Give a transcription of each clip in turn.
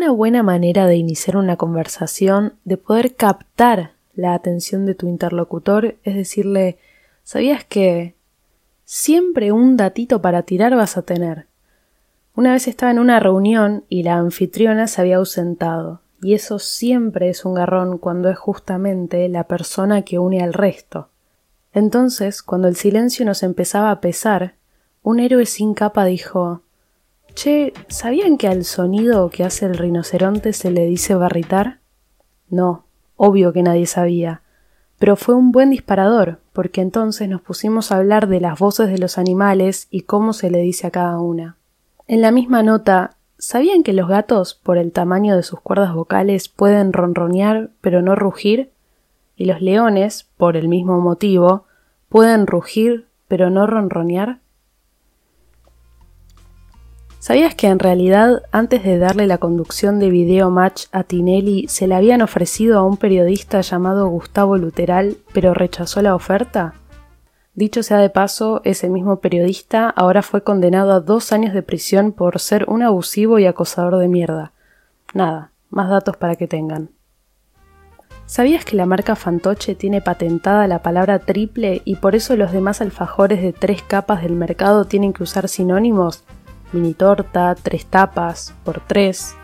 Una buena manera de iniciar una conversación, de poder captar la atención de tu interlocutor, es decirle, ¿sabías que siempre un datito para tirar vas a tener? Una vez estaba en una reunión y la anfitriona se había ausentado, y eso siempre es un garrón cuando es justamente la persona que une al resto. Entonces, cuando el silencio nos empezaba a pesar, un héroe sin capa dijo Che, ¿sabían que al sonido que hace el rinoceronte se le dice barritar? No, obvio que nadie sabía, pero fue un buen disparador, porque entonces nos pusimos a hablar de las voces de los animales y cómo se le dice a cada una. En la misma nota, ¿sabían que los gatos, por el tamaño de sus cuerdas vocales, pueden ronronear pero no rugir? Y los leones, por el mismo motivo, pueden rugir pero no ronronear? ¿Sabías que en realidad antes de darle la conducción de Video Match a Tinelli se le habían ofrecido a un periodista llamado Gustavo Luteral, pero rechazó la oferta? Dicho sea de paso, ese mismo periodista ahora fue condenado a dos años de prisión por ser un abusivo y acosador de mierda. Nada, más datos para que tengan. ¿Sabías que la marca Fantoche tiene patentada la palabra triple y por eso los demás alfajores de tres capas del mercado tienen que usar sinónimos? Mini torta, tres tapas, por tres.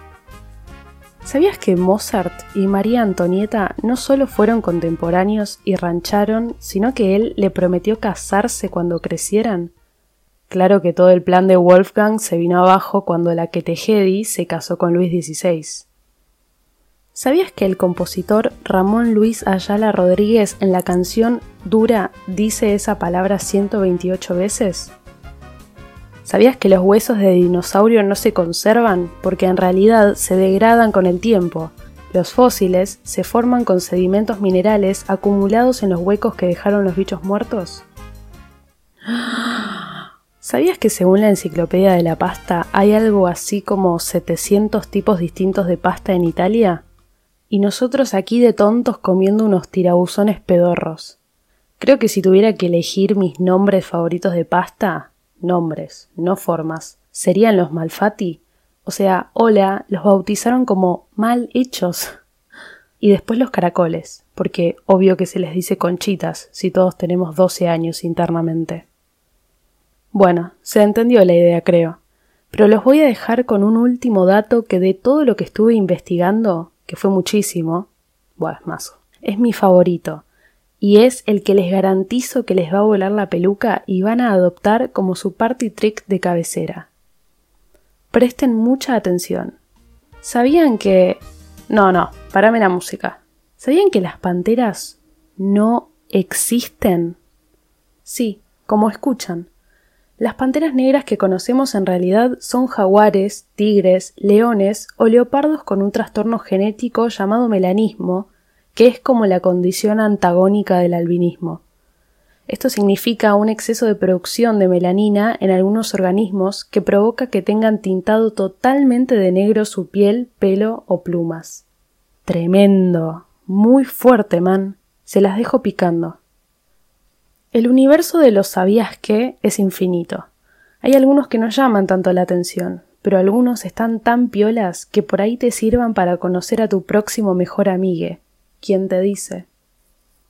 ¿Sabías que Mozart y María Antonieta no solo fueron contemporáneos y rancharon, sino que él le prometió casarse cuando crecieran? Claro que todo el plan de Wolfgang se vino abajo cuando la que Tejedi se casó con Luis XVI. ¿Sabías que el compositor Ramón Luis Ayala Rodríguez en la canción Dura dice esa palabra 128 veces? ¿Sabías que los huesos de dinosaurio no se conservan porque en realidad se degradan con el tiempo? Los fósiles se forman con sedimentos minerales acumulados en los huecos que dejaron los bichos muertos. ¿Sabías que según la enciclopedia de la pasta hay algo así como 700 tipos distintos de pasta en Italia? Y nosotros aquí de tontos comiendo unos tirabuzones pedorros. Creo que si tuviera que elegir mis nombres favoritos de pasta, nombres, no formas, serían los Malfatti. O sea, hola, los bautizaron como mal hechos. Y después los caracoles, porque obvio que se les dice conchitas si todos tenemos 12 años internamente. Bueno, se entendió la idea, creo. Pero los voy a dejar con un último dato que de todo lo que estuve investigando, que fue muchísimo, bueno, es más, es mi favorito, y es el que les garantizo que les va a volar la peluca y van a adoptar como su party trick de cabecera. Presten mucha atención. ¿Sabían que... No, no, parame la música. ¿Sabían que las panteras no existen? Sí, como escuchan. Las panteras negras que conocemos en realidad son jaguares, tigres, leones o leopardos con un trastorno genético llamado melanismo, que es como la condición antagónica del albinismo. Esto significa un exceso de producción de melanina en algunos organismos que provoca que tengan tintado totalmente de negro su piel, pelo o plumas. Tremendo. Muy fuerte, man. Se las dejo picando. El universo de los sabías que es infinito. Hay algunos que no llaman tanto la atención, pero algunos están tan piolas que por ahí te sirvan para conocer a tu próximo mejor amigue, ¿Quién te dice?